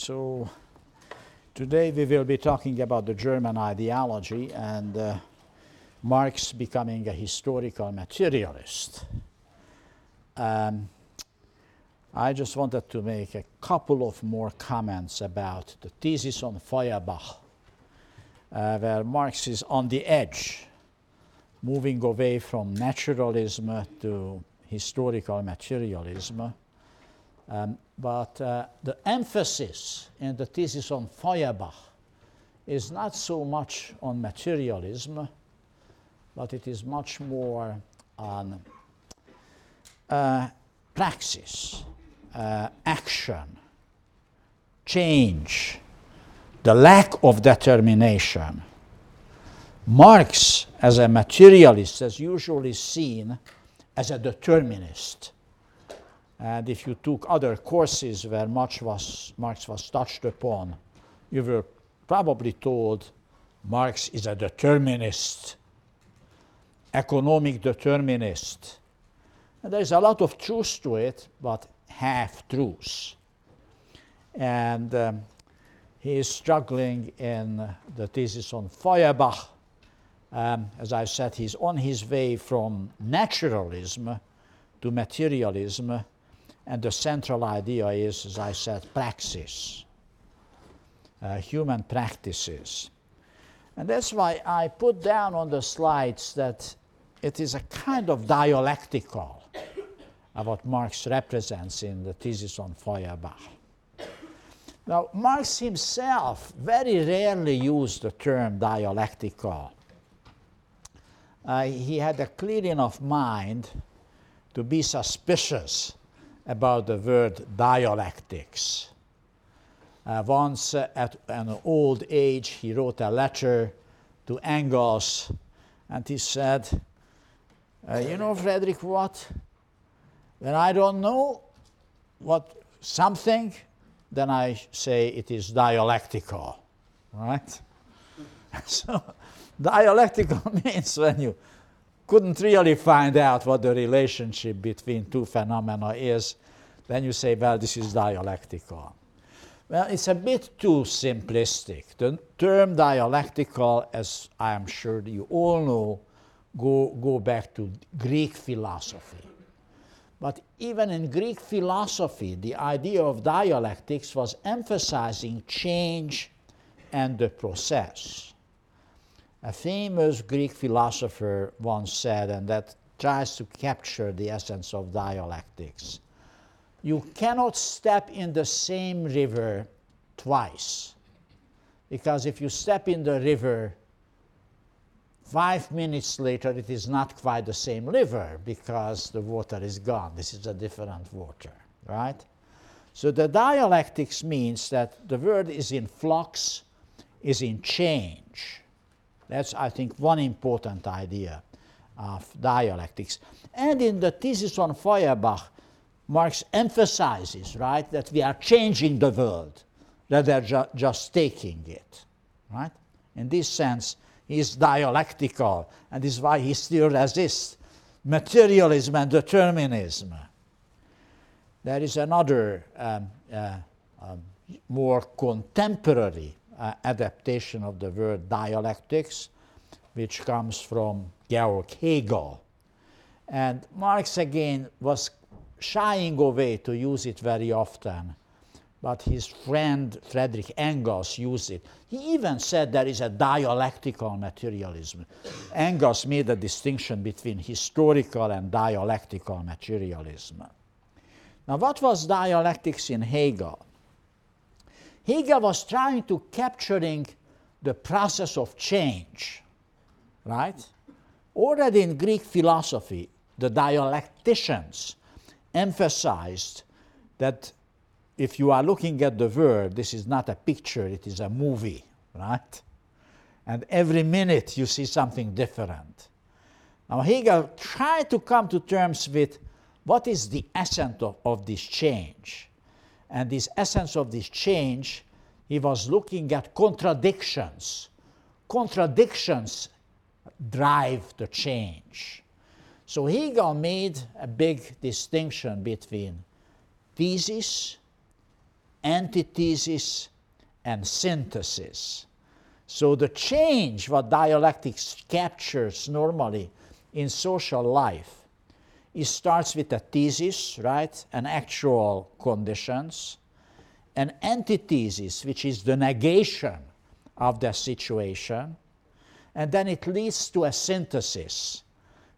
So today we will be talking about the German ideology and uh, Marx becoming a historical materialist. Um, I just wanted to make a couple of more comments about the thesis on Feuerbach, uh, where Marx is on the edge, moving away from naturalism to historical materialism. Um, but uh, the emphasis in the thesis on Feuerbach is not so much on materialism, but it is much more on uh, praxis, uh, action, change, the lack of determination. Marx, as a materialist, is usually seen as a determinist. And if you took other courses where much was, Marx was touched upon, you were probably told Marx is a determinist, economic determinist. And there's a lot of truth to it, but half truths. And um, he is struggling in the thesis on Feuerbach. Um, as I said, he's on his way from naturalism to materialism and the central idea is, as I said, praxis, uh, human practices. And that's why I put down on the slides that it is a kind of dialectical of what Marx represents in the thesis on Feuerbach. Now, Marx himself very rarely used the term dialectical. Uh, he had a clear enough mind to be suspicious about the word dialectics. Uh, once uh, at an old age, he wrote a letter to Engels and he said, uh, You know, Frederick, what? When I don't know what something, then I say it is dialectical, right? so, dialectical means when you couldn't really find out what the relationship between two phenomena is, then you say, well, this is dialectical. Well, it's a bit too simplistic. The term dialectical, as I am sure you all know, go, go back to Greek philosophy. But even in Greek philosophy, the idea of dialectics was emphasizing change and the process. A famous Greek philosopher once said, and that tries to capture the essence of dialectics you cannot step in the same river twice. Because if you step in the river, five minutes later, it is not quite the same river because the water is gone. This is a different water, right? So the dialectics means that the world is in flux, is in change. That's, I think, one important idea of dialectics. And in the thesis on Feuerbach, Marx emphasizes, right, that we are changing the world rather ju- just taking it, right? In this sense, he is dialectical, and this is why he still resists materialism and determinism. There is another um, uh, um, more contemporary uh, adaptation of the word dialectics, which comes from Georg Hegel. And Marx again was shying away to use it very often, but his friend Friedrich Engels used it. He even said there is a dialectical materialism. Engels made a distinction between historical and dialectical materialism. Now, what was dialectics in Hegel? Hegel was trying to capturing the process of change, right? Already in Greek philosophy, the dialecticians emphasized that if you are looking at the world, this is not a picture, it is a movie, right? And every minute you see something different. Now, Hegel tried to come to terms with what is the essence of, of this change. And this essence of this change, he was looking at contradictions. Contradictions drive the change. So Hegel made a big distinction between thesis antithesis, and synthesis. So the change what dialectics captures normally in social life it starts with a thesis, right, and actual conditions, an antithesis, which is the negation of the situation, and then it leads to a synthesis,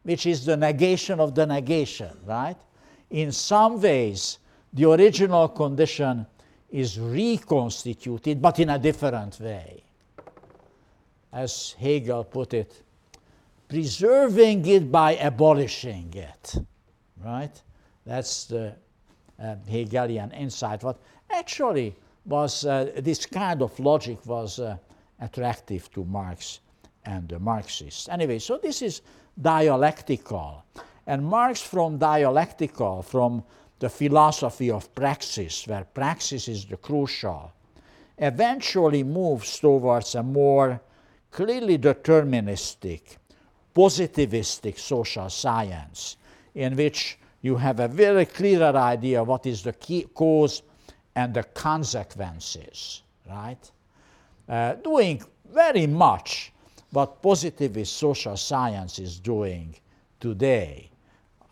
which is the negation of the negation, right? In some ways, the original condition is reconstituted, but in a different way. As Hegel put it, preserving it by abolishing it, right? That's the uh, Hegelian insight. What actually was uh, this kind of logic was uh, attractive to Marx and the Marxists. Anyway, so this is dialectical. And Marx, from dialectical, from the philosophy of praxis, where praxis is the crucial, eventually moves towards a more clearly deterministic, positivistic social science, in which you have a very clear idea what is the key cause and the consequences, right? Uh, doing very much what positivist social science is doing today,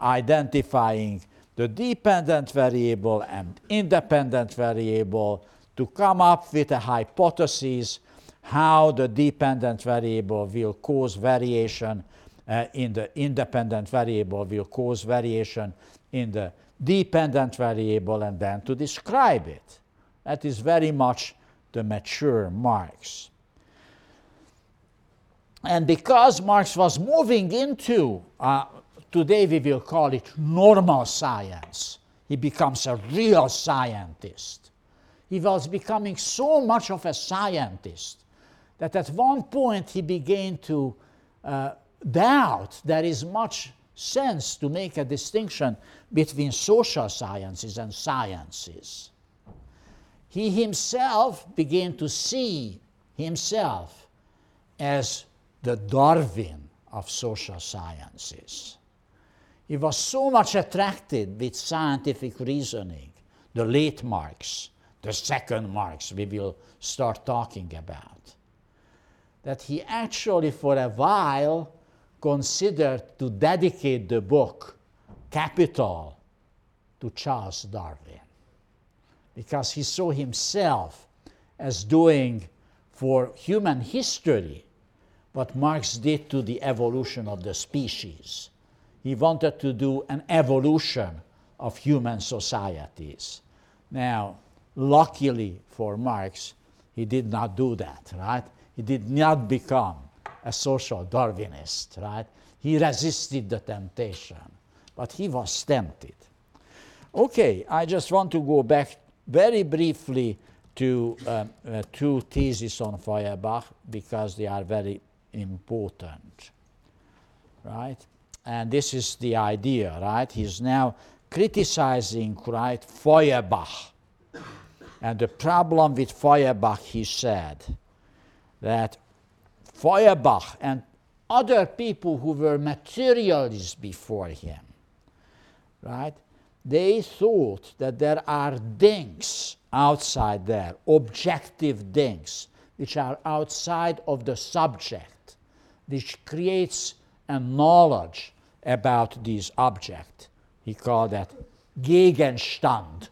identifying the dependent variable and independent variable to come up with a hypothesis how the dependent variable will cause variation uh, in the independent variable will cause variation in the dependent variable and then to describe it. That is very much the mature Marx. And because Marx was moving into uh, today we will call it normal science. He becomes a real scientist. He was becoming so much of a scientist that at one point he began to uh, doubt there is much sense to make a distinction between social sciences and sciences. He himself began to see himself as the Darwin of social sciences. He was so much attracted with scientific reasoning, the late Marx, the second Marx we will start talking about, that he actually for a while considered to dedicate the book Capital to Charles Darwin because he saw himself as doing for human history what Marx did to the evolution of the species he wanted to do an evolution of human societies. Now, luckily for Marx, he did not do that, right? He did not become a social Darwinist, right? He resisted the temptation, but he was tempted. Okay, I just want to go back very briefly to um, uh, two theses on Feuerbach because they are very important, right? And this is the idea, right? He's now criticizing, right, Feuerbach. And the problem with Feuerbach, he said, that Feuerbach and other people who were materialists before him, right, they thought that there are things outside there, objective things, which are outside of the subject, which creates a knowledge about this object. He called that Gegenstand,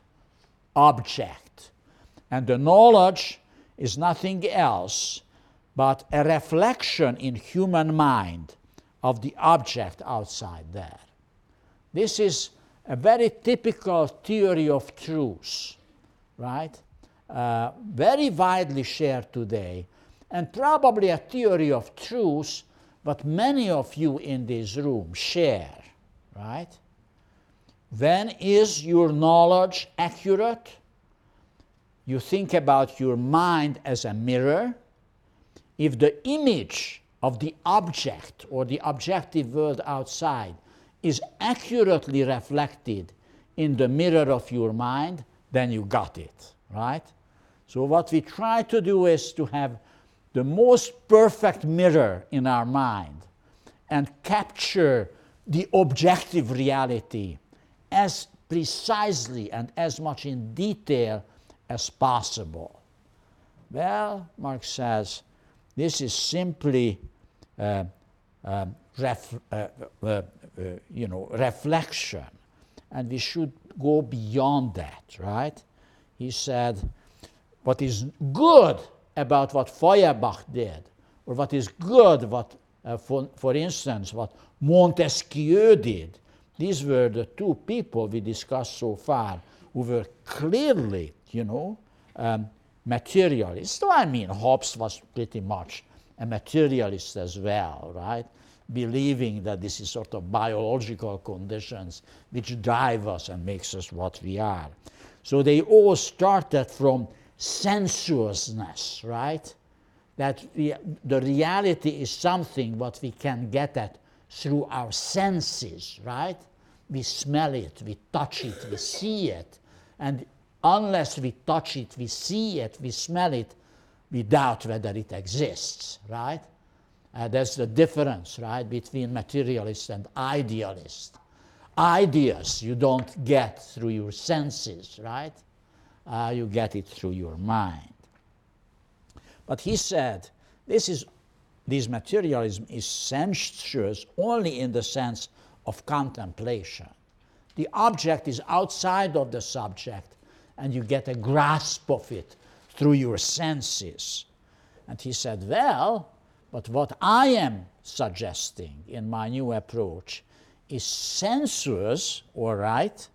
object. And the knowledge is nothing else but a reflection in human mind of the object outside there. This is a very typical theory of truth, right? Uh, very widely shared today, and probably a theory of truth but many of you in this room share, right? When is your knowledge accurate? You think about your mind as a mirror. If the image of the object or the objective world outside is accurately reflected in the mirror of your mind, then you got it, right? So, what we try to do is to have the most perfect mirror in our mind and capture the objective reality as precisely and as much in detail as possible. Well, Marx says this is simply uh, uh, ref, uh, uh, uh, you know, reflection, and we should go beyond that, right? He said, what is good about what Feuerbach did, or what is good, what, for, for instance, what Montesquieu did, these were the two people we discussed so far who were clearly, you know, um, materialists. So I mean, Hobbes was pretty much a materialist as well, right? Believing that this is sort of biological conditions which drive us and makes us what we are. So they all started from sensuousness, right? That we, the reality is something what we can get at through our senses, right? We smell it, we touch it, we see it. And unless we touch it, we see it, we smell it, we doubt whether it exists, right? Uh, that's the difference, right, between materialist and idealist. Ideas you don't get through your senses, right? Uh, you get it through your mind. But he said, this is this materialism is sensuous only in the sense of contemplation. The object is outside of the subject, and you get a grasp of it through your senses. And he said, Well, but what I am suggesting in my new approach is sensuous, all right,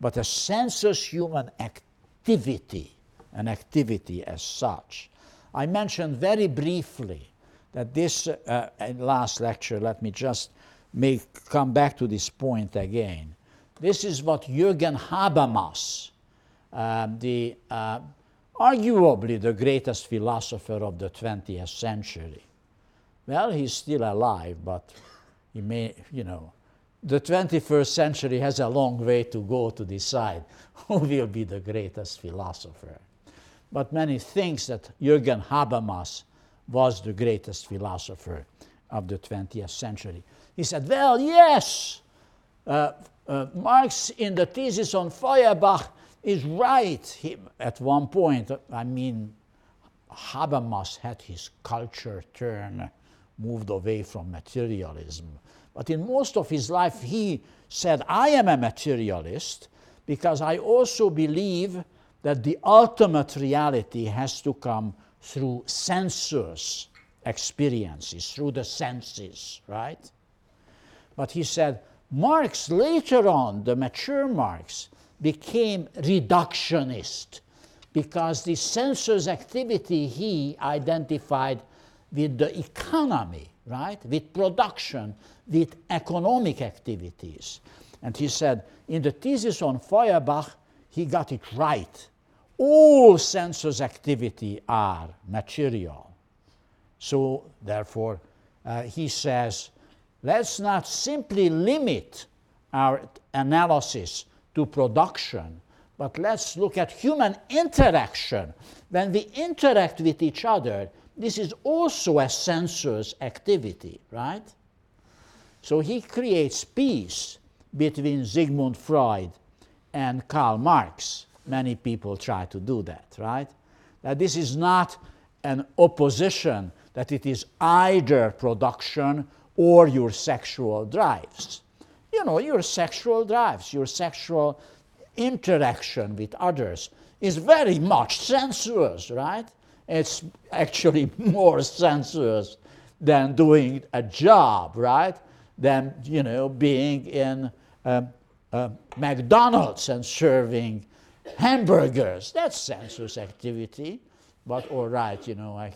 but a sensuous human activity, an activity as such. I mentioned very briefly that this uh, last lecture, let me just make, come back to this point again. This is what Jürgen Habermas, uh, the uh, arguably the greatest philosopher of the 20th century. Well, he's still alive, but he may, you know, the 21st century has a long way to go to decide who will be the greatest philosopher. But many think that Jürgen Habermas was the greatest philosopher of the 20th century. He said, Well, yes, uh, uh, Marx in the thesis on Feuerbach is right. At one point, I mean, Habermas had his culture turn, moved away from materialism. But in most of his life, he said, I am a materialist because I also believe that the ultimate reality has to come through sensuous experiences, through the senses, right? But he said, Marx later on, the mature Marx, became reductionist because the sensuous activity he identified with the economy, right? With production, with economic activities. And he said, in the thesis on Feuerbach, he got it right all sensuous activity are material. So, therefore, uh, he says, let's not simply limit our analysis to production, but let's look at human interaction. When we interact with each other, this is also a sensuous activity, right? So he creates peace between Sigmund Freud and Karl Marx many people try to do that, right? That this is not an opposition, that it is either production or your sexual drives. You know, your sexual drives, your sexual interaction with others is very much sensuous, right? It's actually more sensuous than doing a job, right? Than, you know, being in um, uh, McDonald's and serving hamburgers. That's sensuous activity. But all right, you know, like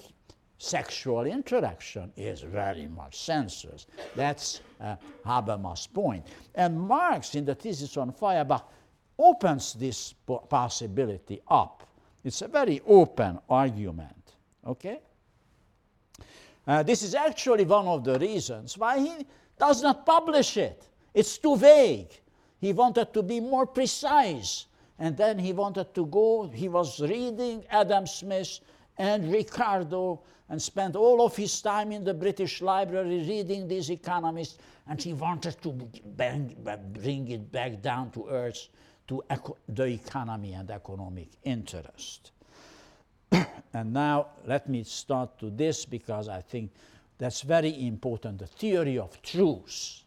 sexual interaction is very much sensuous. That's uh, Habermas' point. And Marx, in the thesis on Feuerbach, opens this possibility up. It's a very open argument. Okay? Uh, this is actually one of the reasons why he does not publish it. It's too vague. He wanted to be more precise and then he wanted to go, he was reading Adam Smith and Ricardo and spent all of his time in the British Library reading these economists, and he wanted to bring, bring it back down to earth to the economy and economic interest. and now let me start to this because I think that's very important the theory of truth.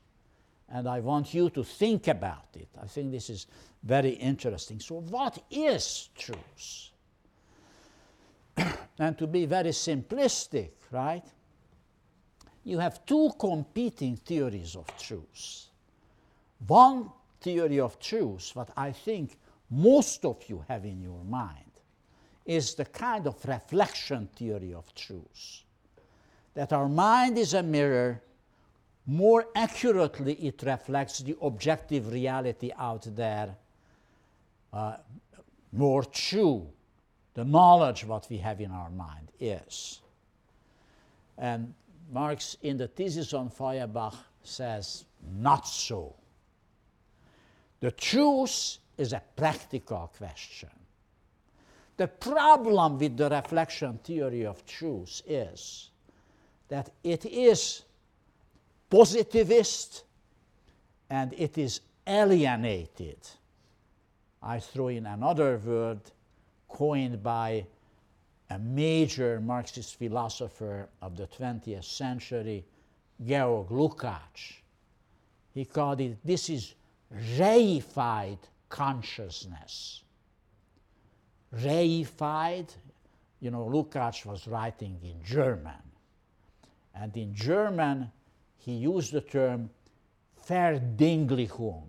And I want you to think about it. I think this is very interesting. So, what is truth? and to be very simplistic, right? You have two competing theories of truth. One theory of truth, what I think most of you have in your mind, is the kind of reflection theory of truth. That our mind is a mirror, more accurately, it reflects the objective reality out there uh, more true. The knowledge what we have in our mind is. And Marx in the thesis on Feuerbach says, not so. The truth is a practical question. The problem with the reflection theory of truth is that it is positivist and it is alienated. I throw in another word coined by a major Marxist philosopher of the 20th century, Georg Lukács. He called it this is reified consciousness reified. You know, Lukács was writing in German. And in German, he used the term Verdinglichung.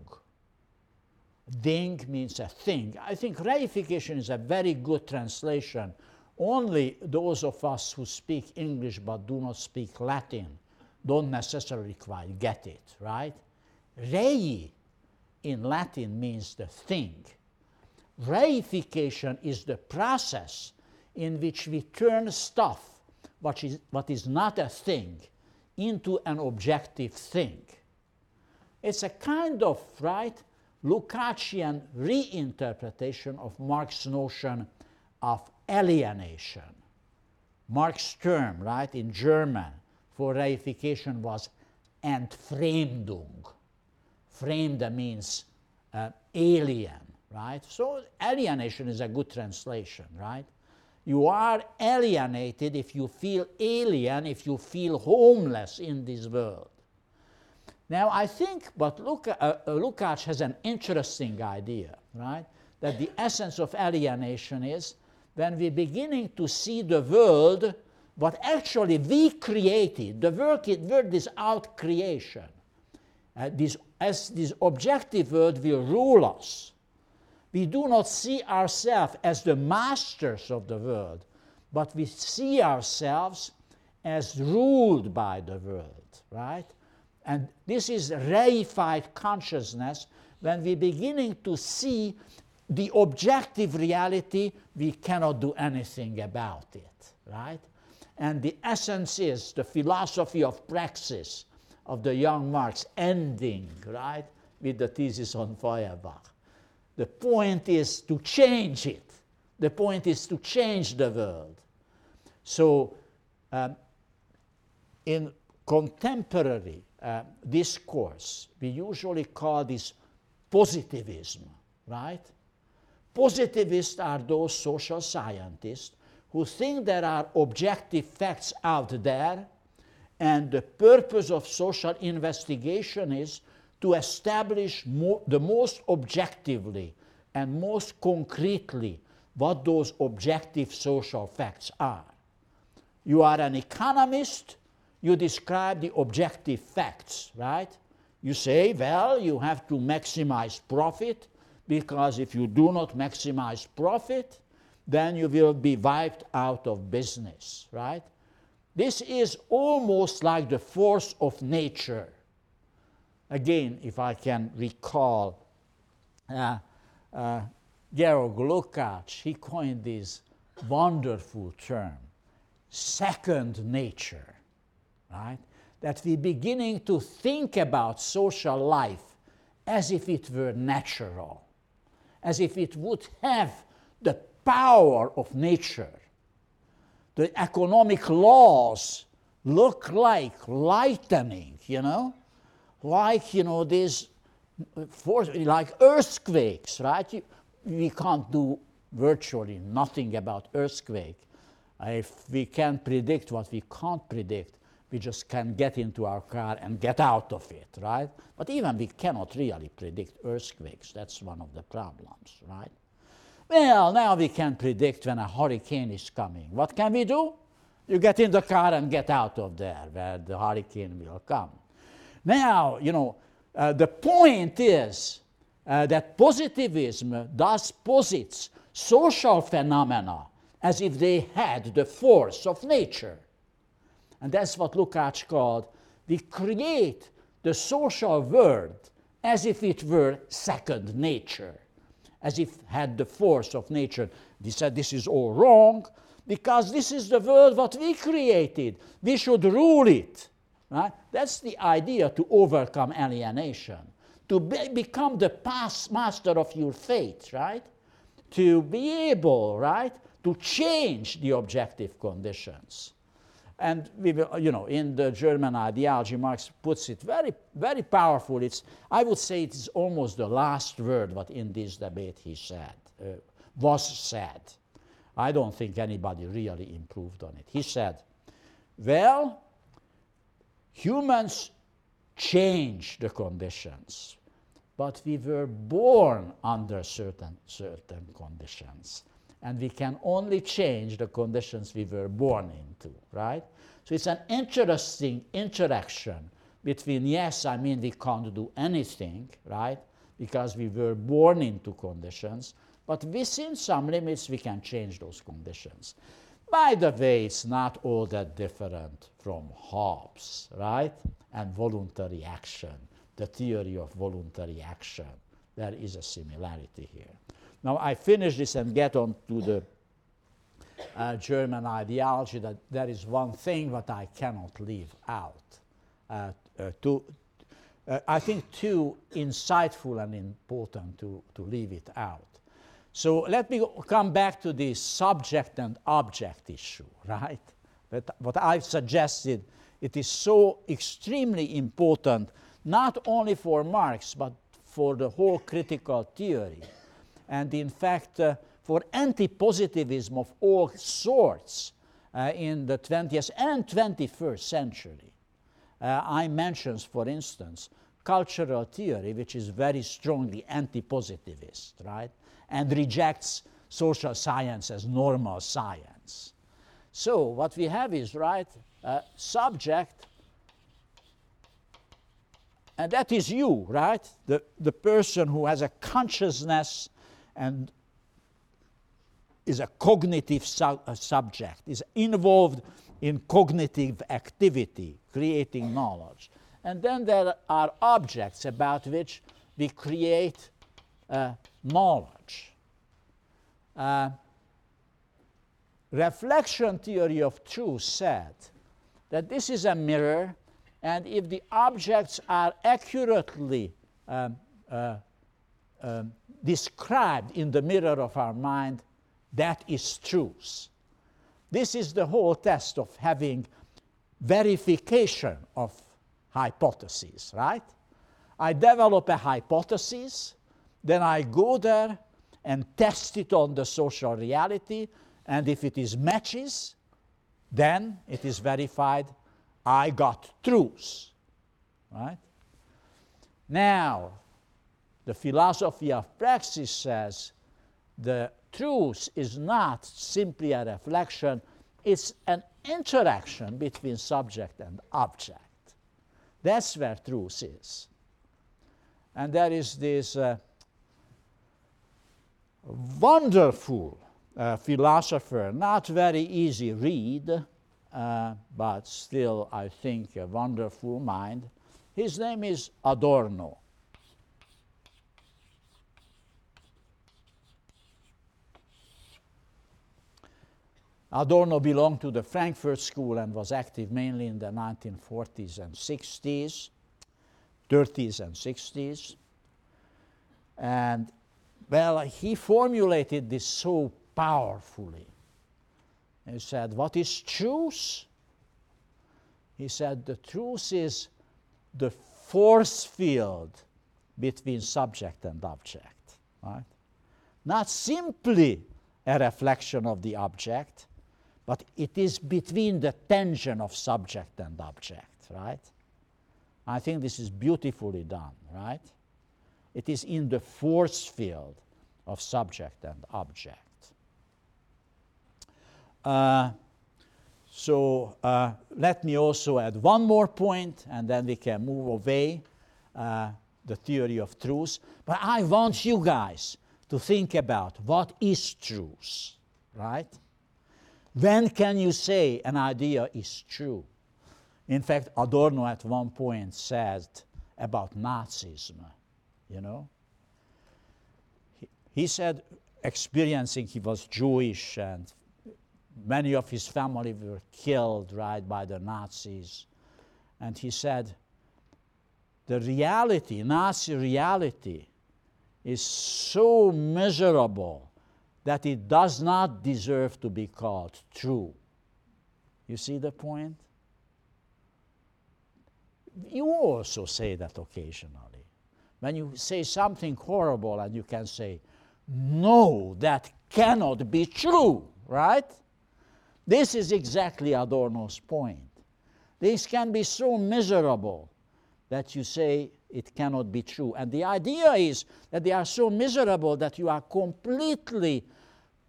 Ding means a thing. I think reification is a very good translation. Only those of us who speak English but do not speak Latin don't necessarily quite get it, right? Rei in Latin means the thing. Reification is the process in which we turn stuff, what is, what is not a thing, into an objective thing. It's a kind of, right, Lukácsian reinterpretation of Marx's notion of alienation. Marx's term, right, in German for reification was Entfremdung. Fremde means uh, alien right? So alienation is a good translation, right? You are alienated if you feel alien, if you feel homeless in this world. Now, I think, but Lukács, uh, uh, Lukács has an interesting idea, right? That the essence of alienation is when we're beginning to see the world, what actually we created. The world, word is out creation. Uh, this, as this objective world will rule us we do not see ourselves as the masters of the world, but we see ourselves as ruled by the world, right? And this is reified consciousness when we're beginning to see the objective reality, we cannot do anything about it, right? And the essence is the philosophy of praxis of the young Marx ending, right, with the thesis on Feuerbach. The point is to change it. The point is to change the world. So, um, in contemporary uh, discourse, we usually call this positivism, right? Positivists are those social scientists who think there are objective facts out there, and the purpose of social investigation is to establish mo the most objectively and most concretely what those objective social facts are. You are an economist, you describe the objective facts, right? You say, well, you have to maximize profit because if you do not maximize profit, then you will be wiped out of business, right? This is almost like the force of nature again, if I can recall, uh, uh, Georg Lukács, he coined this wonderful term, second nature, right? That we're beginning to think about social life as if it were natural, as if it would have the power of nature. The economic laws look like lightning, you know? like, you know, these force, like earthquakes, right? You, we can't do virtually nothing about earthquake. If we can predict what we can't predict, we just can get into our car and get out of it, right? But even we cannot really predict earthquakes. That's one of the problems, right? Well, now we can predict when a hurricane is coming. What can we do? You get in the car and get out of there where the hurricane will come. Now, you know, uh, the point is uh, that positivism does posits social phenomena as if they had the force of nature. And that's what Lukács called we create the social world as if it were second nature, as if had the force of nature. They said this is all wrong because this is the world what we created. We should rule it. Right? That's the idea to overcome alienation, to be, become the past master of your fate, right? To be able, right, to change the objective conditions. And we will, you know, in the German ideology, Marx puts it very, very powerful. It's, I would say it is almost the last word what in this debate he said, uh, was said. I don't think anybody really improved on it. He said, well, Humans change the conditions, but we were born under certain, certain conditions. And we can only change the conditions we were born into, right? So it's an interesting interaction between, yes, I mean, we can't do anything, right? Because we were born into conditions, but within some limits, we can change those conditions. By the way, it's not all that different from Hobbes, right? And voluntary action, the theory of voluntary action. There is a similarity here. Now, I finish this and get on to the uh, German ideology that there is one thing that I cannot leave out. Uh, uh, to, uh, I think too insightful and important to, to leave it out. So let me come back to the subject and object issue, right? But what I've suggested, it is so extremely important, not only for Marx, but for the whole critical theory. And in fact, uh, for anti-positivism of all sorts uh, in the 20th and 21st century. Uh, I mentions, for instance, cultural theory, which is very strongly anti-positivist, right? and rejects social science as normal science. So what we have is, right, a subject, and that is you, right? The, the person who has a consciousness and is a cognitive su a subject, is involved in cognitive activity, creating knowledge. And then there are objects about which we create uh, knowledge. Uh, reflection theory of truth said that this is a mirror, and if the objects are accurately um, uh, um, described in the mirror of our mind, that is truth. This is the whole test of having verification of hypotheses, right? I develop a hypothesis, then I go there and test it on the social reality, and if it is matches, then it is verified I got truth. Right? Now, the philosophy of praxis says the truth is not simply a reflection, it's an interaction between subject and object. That's where truth is. And there is this uh, wonderful uh, philosopher, not very easy read, uh, but still, I think, a wonderful mind. His name is Adorno. Adorno belonged to the Frankfurt School and was active mainly in the 1940s and 60s, 30s and 60s. And well, he formulated this so powerfully. He said, What is truth? He said, The truth is the force field between subject and object, right? Not simply a reflection of the object, but it is between the tension of subject and object, right? I think this is beautifully done, right? It is in the force field of subject and object. Uh, so uh, let me also add one more point, and then we can move away uh, the theory of truth. But I want you guys to think about what is truth, right? When can you say an idea is true? In fact, Adorno at one point said about Nazism, you know. He, he said, experiencing he was Jewish and many of his family were killed, right, by the Nazis. And he said, the reality, Nazi reality, is so miserable that it does not deserve to be called true. You see the point? You also say that occasionally. When you say something horrible and you can say, no, that cannot be true, right? This is exactly Adorno's point. This can be so miserable that you say it cannot be true. And the idea is that they are so miserable that you are completely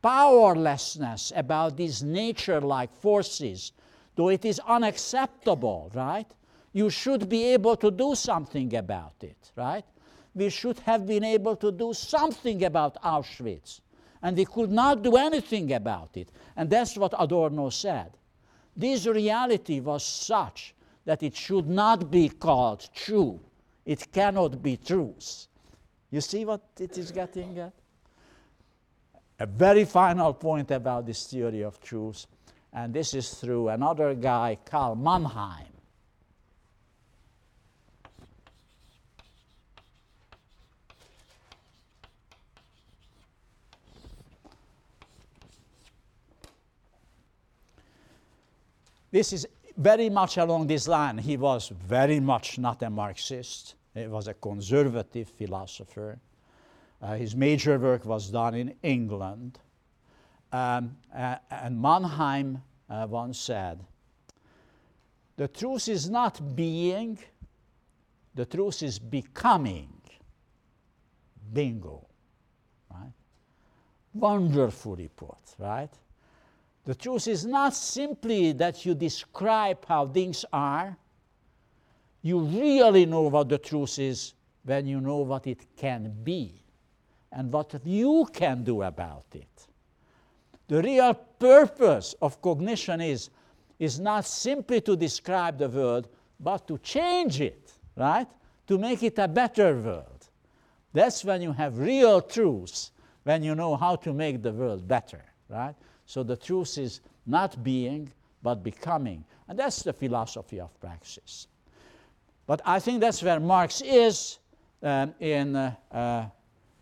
powerlessness about these nature like forces, though it is unacceptable, right? You should be able to do something about it, right? We should have been able to do something about Auschwitz and we could not do anything about it. And that's what Adorno said. This reality was such that it should not be called true. It cannot be truth. You see what it is getting at? A very final point about this theory of truth, and this is through another guy, Karl Mannheim. This is very much along this line. He was very much not a Marxist. He was a conservative philosopher. Uh, his major work was done in England. Um, uh, and Mannheim uh, once said, The truth is not being, the truth is becoming. Bingo. Right? Wonderfully put, right? The truth is not simply that you describe how things are. You really know what the truth is when you know what it can be and what you can do about it. The real purpose of cognition is, is not simply to describe the world, but to change it, right? To make it a better world. That's when you have real truth, when you know how to make the world better, right? So the truth is not being, but becoming. And that's the philosophy of praxis. But I think that's where Marx is um, in uh, uh,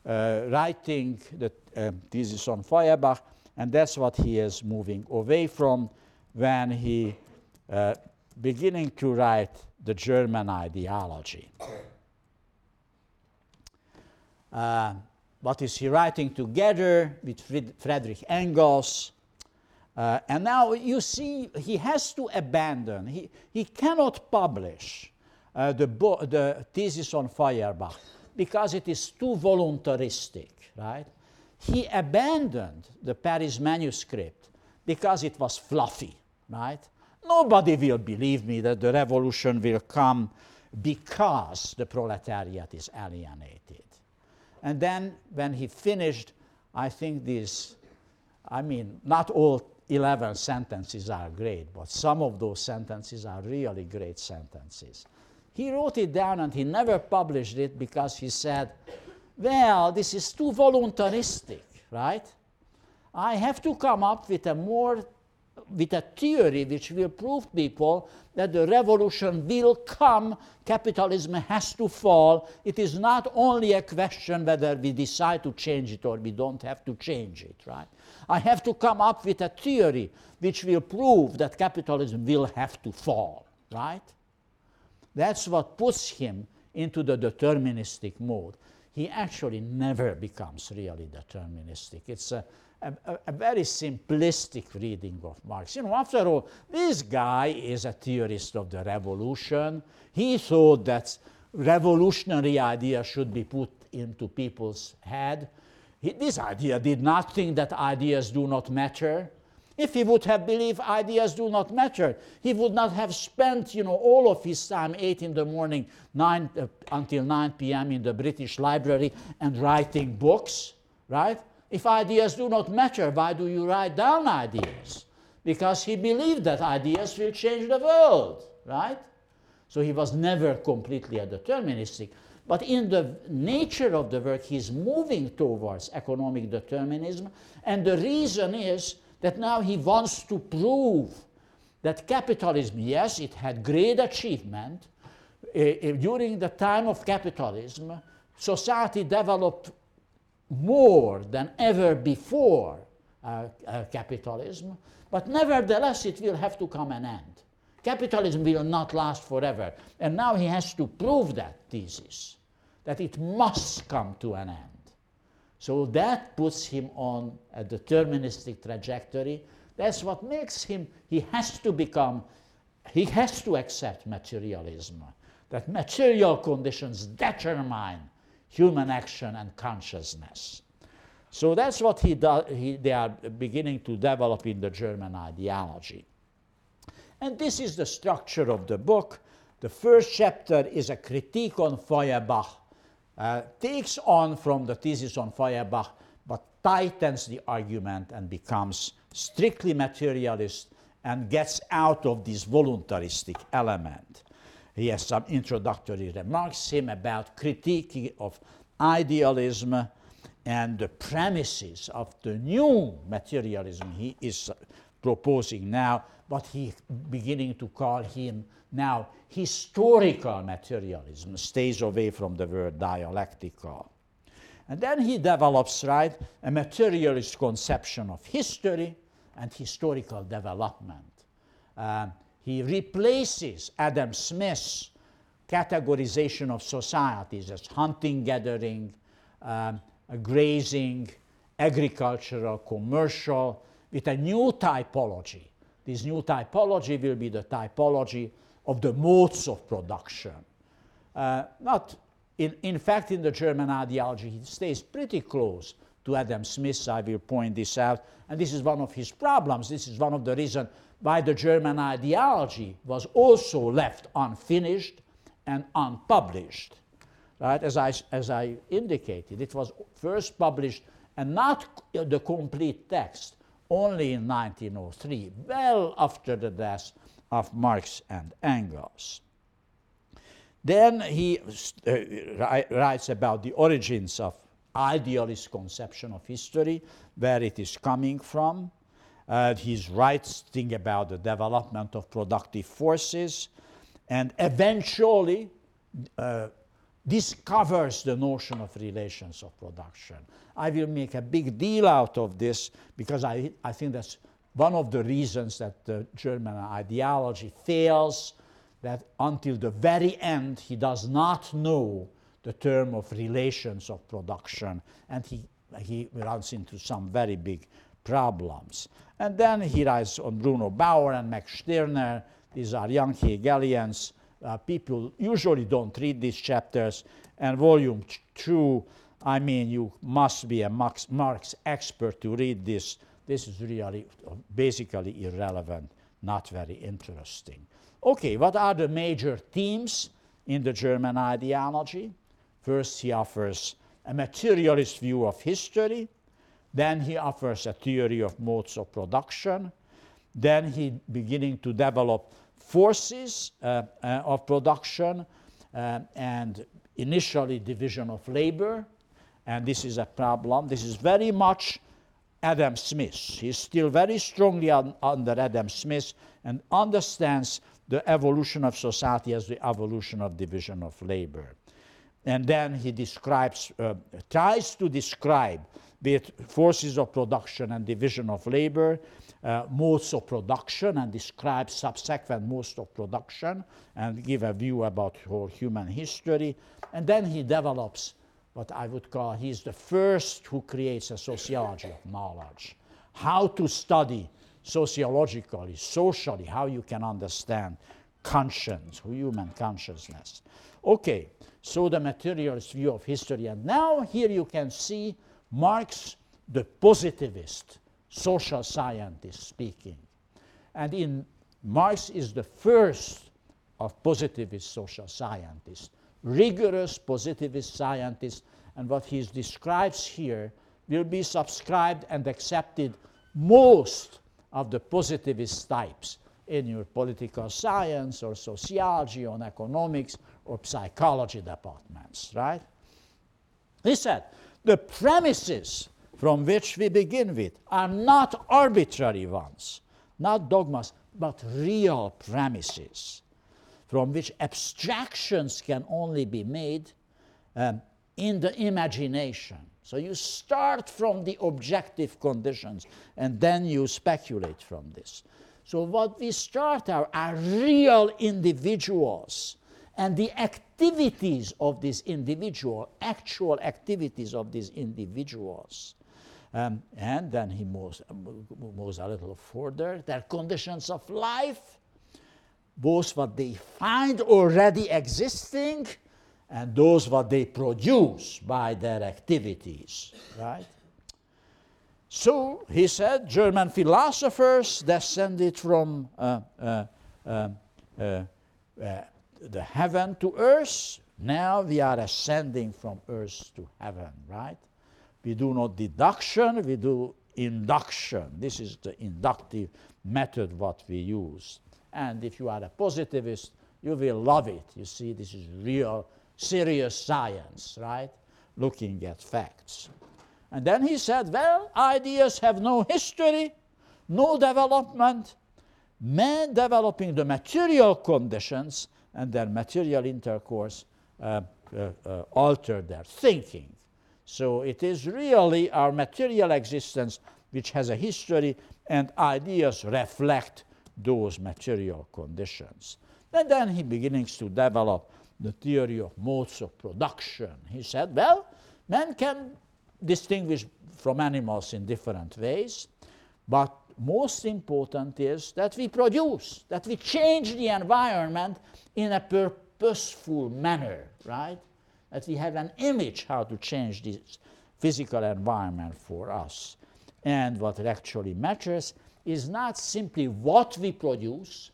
uh, writing the um, thesis on Feuerbach, and that's what he is moving away from when he uh, beginning to write the German ideology. Uh, what is he writing together with Friedrich Engels? Uh, and now you see, he has to abandon, he, he cannot publish uh, the, bo- the thesis on Feuerbach because it is too voluntaristic, right? He abandoned the Paris manuscript because it was fluffy, right? Nobody will believe me that the revolution will come because the proletariat is alienated. And then when he finished, I think these, I mean, not all 11 sentences are great, but some of those sentences are really great sentences. He wrote it down and he never published it because he said, well, this is too voluntaristic, right? I have to come up with a more with a theory which will prove people that the revolution will come, capitalism has to fall. It is not only a question whether we decide to change it or we don't have to change it, right? I have to come up with a theory which will prove that capitalism will have to fall, right? That's what puts him into the deterministic mode, he actually never becomes really deterministic. It's a, a, a, very simplistic reading of Marx. You know, after all, this guy is a theorist of the revolution. He thought that revolutionary ideas should be put into people's head. He, this idea did not think that ideas do not matter. If he would have believed ideas do not matter, he would not have spent, you know, all of his time, 8 in the morning, 9 uh, until 9 p.m. in the British Library and writing books, right? If ideas do not matter, why do you write down ideas? Because he believed that ideas will change the world, right? So he was never completely a deterministic. But in the nature of the work, he's moving towards economic determinism. And the reason is that now he wants to prove that capitalism, yes, it had great achievement. Uh, during the time of capitalism, society developed more than ever before uh, uh, capitalism, but nevertheless it will have to come an end. Capitalism will not last forever. And now he has to prove that thesis, that it must come to an end. So that puts him on a deterministic trajectory. That's what makes him, he has to become, he has to accept materialism, that material conditions determine human action and consciousness. So that's what he do, he, they are beginning to develop in the German ideology. And this is the structure of the book. The first chapter is a critique on Feuerbach uh, takes on from the thesis on Feuerbach, but tightens the argument and becomes strictly materialist and gets out of this voluntaristic element. He has some introductory remarks him about critique of idealism and the premises of the new materialism he is proposing now, but he's beginning to call him now historical materialism, stays away from the word dialectical. And then he develops, right, a materialist conception of history and historical development. Uh, he replaces Adam Smith's categorization of societies as hunting, gathering, um, grazing, agricultural, commercial, with a new typology. This new typology will be the typology of the modes of production. Uh, not in, in fact, in the German ideology, he stays pretty close to Adam Smith. I will point this out. And this is one of his problems. This is one of the reasons why the German ideology was also left unfinished and unpublished. Right? As, I, as I indicated, it was first published and not the complete text only in 1903, well after the death of Marx and Engels. Then he uh, writes about the origins of idealist conception of history, where it is coming from. Uh, he's writing about the development of productive forces, and eventually uh, discovers the notion of relations of production. I will make a big deal out of this because I, I think that's one of the reasons that the German ideology fails, that until the very end he does not know the term of relations of production, and he, he runs into some very big problems. And then he writes on Bruno Bauer and Max Stirner. These are young Hegelians. Uh, people usually don't read these chapters. And volume two, I mean, you must be a Marx, Marx expert to read this this is really basically irrelevant, not very interesting. Okay, what are the major themes in the German ideology? First, he offers a materialist view of history. Then he offers a theory of modes of production. Then he beginning to develop forces uh, uh, of production uh, and initially division of labor. And this is a problem. This is very much Adam Smith. He's still very strongly un, under Adam Smith and understands the evolution of society as the evolution of division of labor. And then he describes, uh, tries to describe it forces of production and division of labor, uh, modes of production, and describe subsequent modes of production, and give a view about whole human history. And then he develops what I would call he's the first who creates a sociology of knowledge. How to study sociologically, socially, how you can understand conscience, human consciousness. Okay, so the materialist view of history. And now here you can see Marx, the positivist social scientist speaking. And in Marx is the first of positivist social scientists, rigorous positivist scientists, and what he describes here will be subscribed and accepted most of the positivist types in your political science or sociology or economics or psychology departments, right? He said, the premises from which we begin with are not arbitrary ones, not dogmas, but real premises from which abstractions can only be made um, in the imagination. So you start from the objective conditions and then you speculate from this. So what we start are, are real individuals and the activities of these individual, actual activities of these individuals. Um, and then he moves, moves a little further. Their conditions of life, both what they find already existing and those what they produce by their activities, right? So he said, German philosophers descended from uh, uh, um, uh, uh, the heaven to earth. Now we are ascending from earth to heaven, right? We do not deduction, we do induction. This is the inductive method what we use. And if you are a positivist, you will love it. You see, this is real, serious science, right? Looking at facts. And then he said, well, ideas have no history, no development. Man developing the material conditions and their material intercourse uh, uh, uh, alter their thinking. So it is really our material existence which has a history, and ideas reflect those material conditions. And then he begins to develop the theory of modes of production. He said, well, man can distinguish from animals in different ways, but most important is that we produce, that we change the environment in a purposeful manner, right? That we have an image how to change this physical environment for us. And what actually matters is not simply what we produce,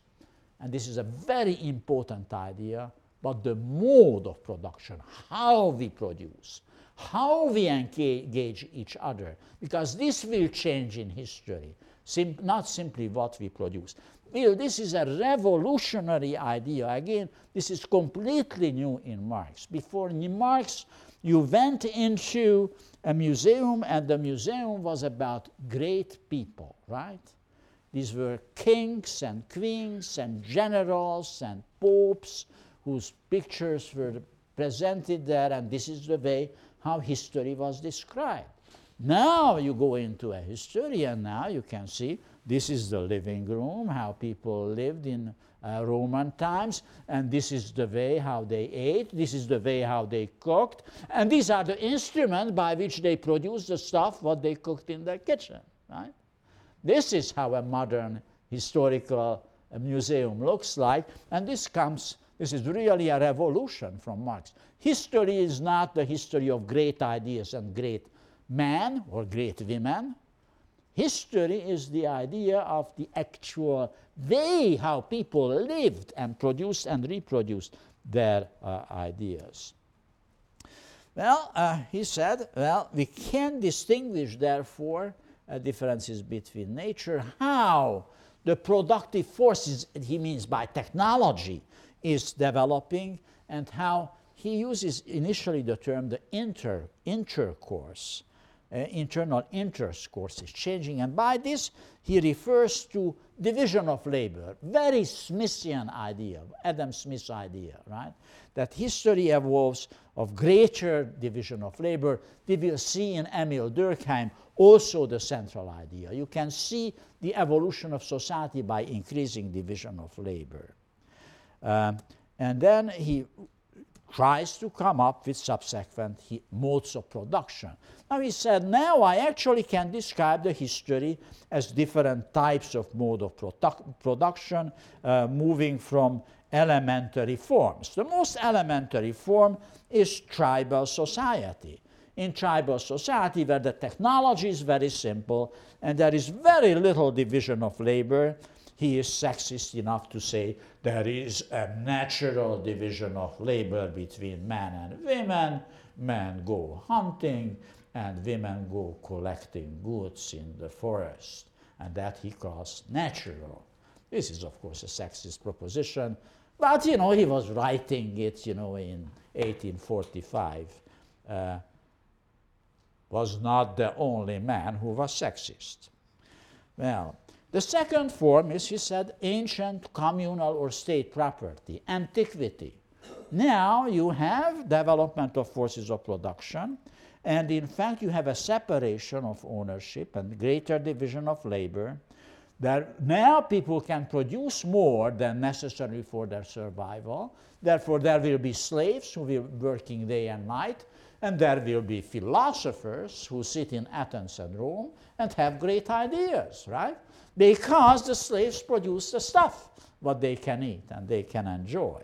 and this is a very important idea, but the mode of production, how we produce, how we engage each other, because this will change in history, sim not simply what we produce. This is a revolutionary idea. Again, this is completely new in Marx. Before in Marx, you went into a museum, and the museum was about great people, right? These were kings and queens and generals and popes whose pictures were presented there, and this is the way how history was described. Now you go into a history, and now you can see this is the living room, how people lived in uh, Roman times, and this is the way how they ate, this is the way how they cooked, and these are the instruments by which they produced the stuff what they cooked in their kitchen, right? This is how a modern historical uh, museum looks like, and this comes, this is really a revolution from Marx. History is not the history of great ideas and great men or great women. History is the idea of the actual way how people lived and produced and reproduced their uh, ideas. Well, uh, he said, well, we can distinguish, therefore, uh, differences between nature. How the productive forces, he means by technology, is developing, and how he uses initially the term the inter, intercourse uh, internal intercourse is changing. And by this, he refers to division of labor, very Smithian idea, Adam Smith's idea, right? That history evolves of greater division of labor. We will see in Emil Durkheim also the central idea. You can see the evolution of society by increasing division of labor. Um, and then he tries to come up with subsequent modes of production. Now he said, now I actually can describe the history as different types of mode of produ production, uh, moving from elementary forms. The most elementary form is tribal society. In tribal society, where the technology is very simple and there is very little division of labor, he is sexist enough to say there is a natural division of labor between men and women. Men go hunting and women go collecting goods in the forest, and that he calls natural. This is, of course, a sexist proposition, but you know, he was writing it, you know, in 1845. Uh, was not the only man who was sexist. Well, the second form is, he said, ancient communal or state property, antiquity. Now you have development of forces of production, and in fact you have a separation of ownership and greater division of labor. That now people can produce more than necessary for their survival. Therefore, there will be slaves who will be working day and night, and there will be philosophers who sit in Athens and Rome and have great ideas, right? Because the slaves produce the stuff what they can eat and they can enjoy.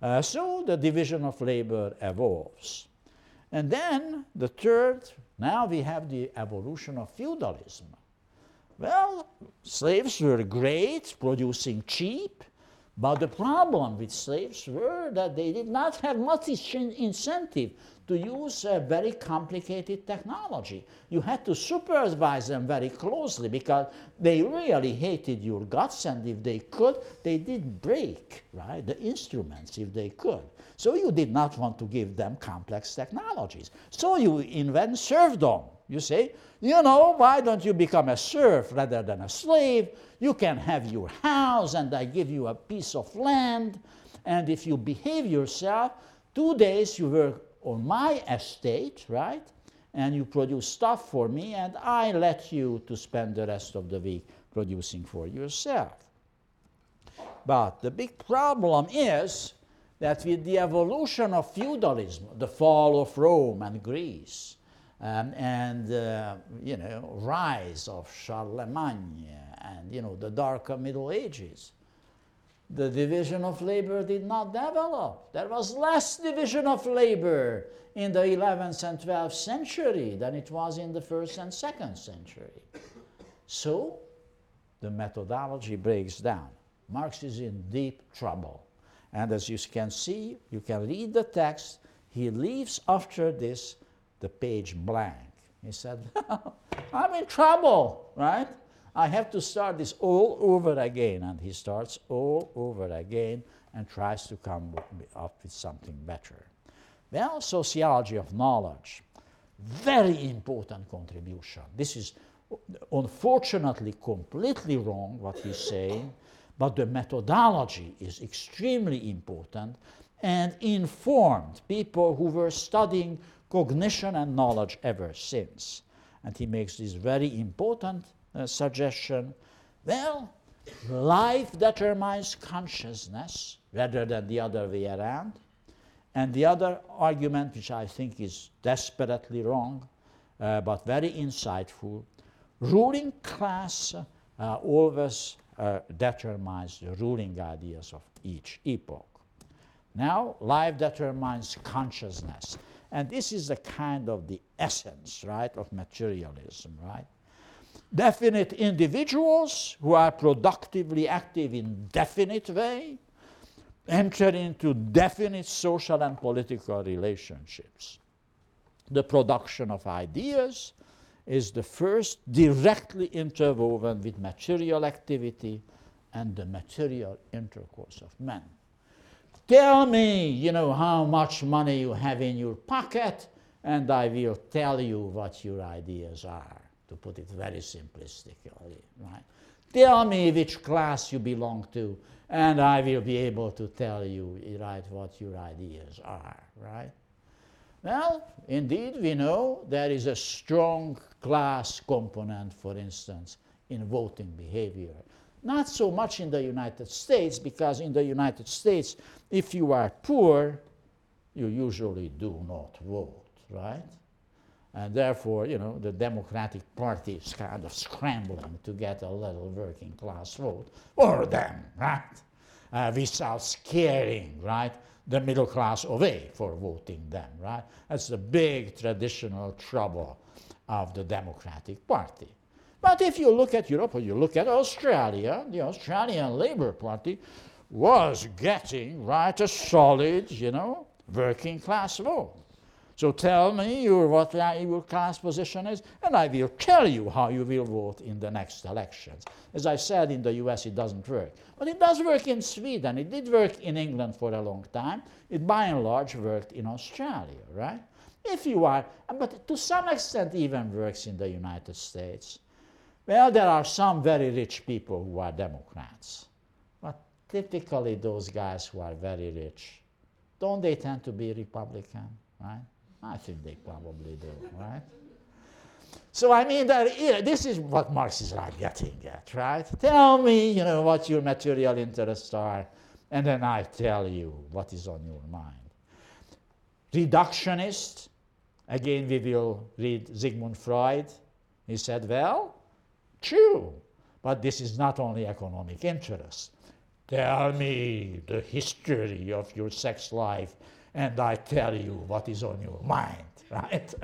Uh, so the division of labor evolves. And then the third, now we have the evolution of feudalism. Well, slaves were great, producing cheap, but the problem with slaves were that they did not have much incentive to use a very complicated technology. You had to supervise them very closely because they really hated your guts, and if they could, they did break right the instruments if they could. So you did not want to give them complex technologies. So you invent serfdom. You say, you know, why don't you become a serf rather than a slave? You can have your house, and I give you a piece of land. And if you behave yourself, two days you work on my estate, right? And you produce stuff for me, and I let you to spend the rest of the week producing for yourself. But the big problem is that with the evolution of feudalism, the fall of Rome and Greece, um, and uh, you know rise of Charlemagne and you know the darker Middle Ages, the division of labor did not develop. There was less division of labor in the 11th and 12th century than it was in the first and second century. So the methodology breaks down. Marx is in deep trouble. And as you can see, you can read the text. He leaves after this the page blank. He said, I'm in trouble, right? I have to start this all over again. And he starts all over again and tries to come up with something better. Well, sociology of knowledge, very important contribution. This is uh, unfortunately completely wrong what he's saying, but the methodology is extremely important and informed people who were studying cognition and knowledge ever since. And he makes this very important uh, suggestion. Well, life determines consciousness rather than the other way around. And the other argument, which I think is desperately wrong, uh, but very insightful, ruling class uh, always uh, determines the ruling ideas of each epoch. Now, life determines consciousness. And this is the kind of the essence, right, of materialism, right? Definite individuals who are productively active in definite way enter into definite social and political relationships. The production of ideas is the first directly interwoven with material activity and the material intercourse of men. Tell me, you know, how much money you have in your pocket, and I will tell you what your ideas are, to put it very simplistically, right? Tell me which class you belong to, and I will be able to tell you, right, what your ideas are, right? Well, indeed, we know there is a strong class component, for instance, in voting behavior. Not so much in the United States, because in the United States, if you are poor, you usually do not vote, right? And therefore, you know, the Democratic Party is kind of scrambling to get a little working class vote for them, right? Uh, without scaring, right, the middle class away for voting them, right? That's the big traditional trouble of the Democratic Party. But if you look at Europe or you look at Australia, the Australian Labour Party was getting, right, a solid, you know, working class vote. So tell me your, what your class position is, and I will tell you how you will vote in the next elections. As I said, in the US it doesn't work. But it does work in Sweden. It did work in England for a long time. It by and large worked in Australia, right? If you are, but to some extent even works in the United States. Well, there are some very rich people who are Democrats. But typically those guys who are very rich, don't they tend to be Republican, right? I think they probably do, right? So I mean that this is what Marx is like getting at, right? Tell me, you know, what your material interests are, and then I tell you what is on your mind. Reductionist, again we will read Sigmund Freud. He said, well, true, but this is not only economic interest. Tell me the history of your sex life and I tell you what is on your mind, right?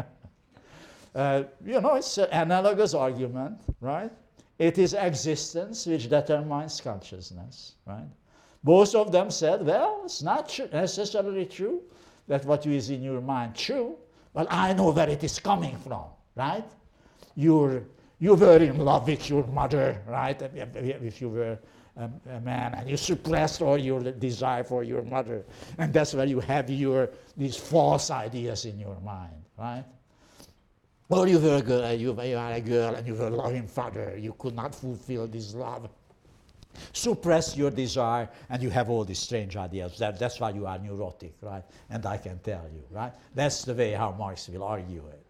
uh, you know, it's an analogous argument, right? It is existence which determines consciousness, right? Both of them said, well, it's not tr- necessarily true that what is in your mind true, but I know where it is coming from, right? You're, you were in love with your mother, right? If you were a, a, man and you suppressed all your desire for your mother and that's where you have your these false ideas in your mind right? Or you were a girl you, you are a girl and you were a loving father. You could not fulfill this love. Suppress your desire and you have all these strange ideas. That, that's why you are neurotic right? And i can tell you right? That's the way how marx will argue it.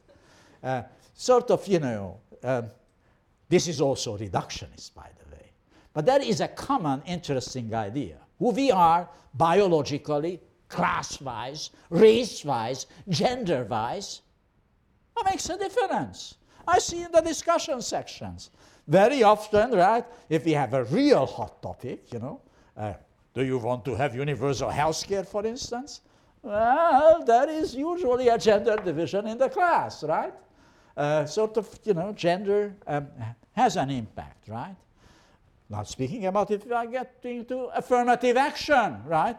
Uh, sort of you know um, this is also reductionist by but that is a common, interesting idea. Who we are biologically, class wise, race wise, gender wise, that makes a difference. I see in the discussion sections. Very often, right, if we have a real hot topic, you know, uh, do you want to have universal health care, for instance? Well, there is usually a gender division in the class, right? Uh, sort of, you know, gender um, has an impact, right? Not speaking about if we are getting to affirmative action, right?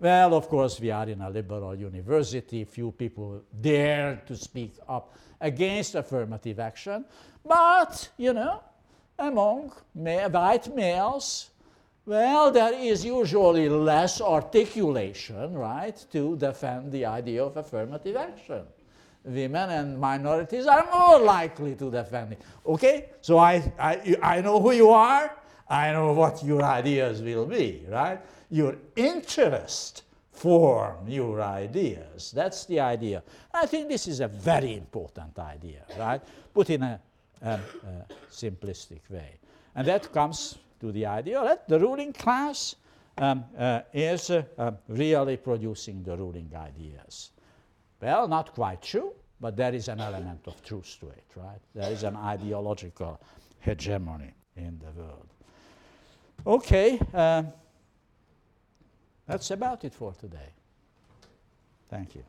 Well, of course, we are in a liberal university. Few people dare to speak up against affirmative action. But, you know, among ma- white males, well, there is usually less articulation, right, to defend the idea of affirmative action. Women and minorities are more likely to defend it. Okay? So I, I, I know who you are. I know what your ideas will be, right? Your interest form your ideas. That's the idea. I think this is a very important idea, right? Put in a, a, a simplistic way. And that comes to the idea that the ruling class um, uh, is uh, uh, really producing the ruling ideas. Well, not quite true, but there is an element of truth to it, right? There is an ideological hegemony in the world. Okay, uh, that's about it for today. Thank you.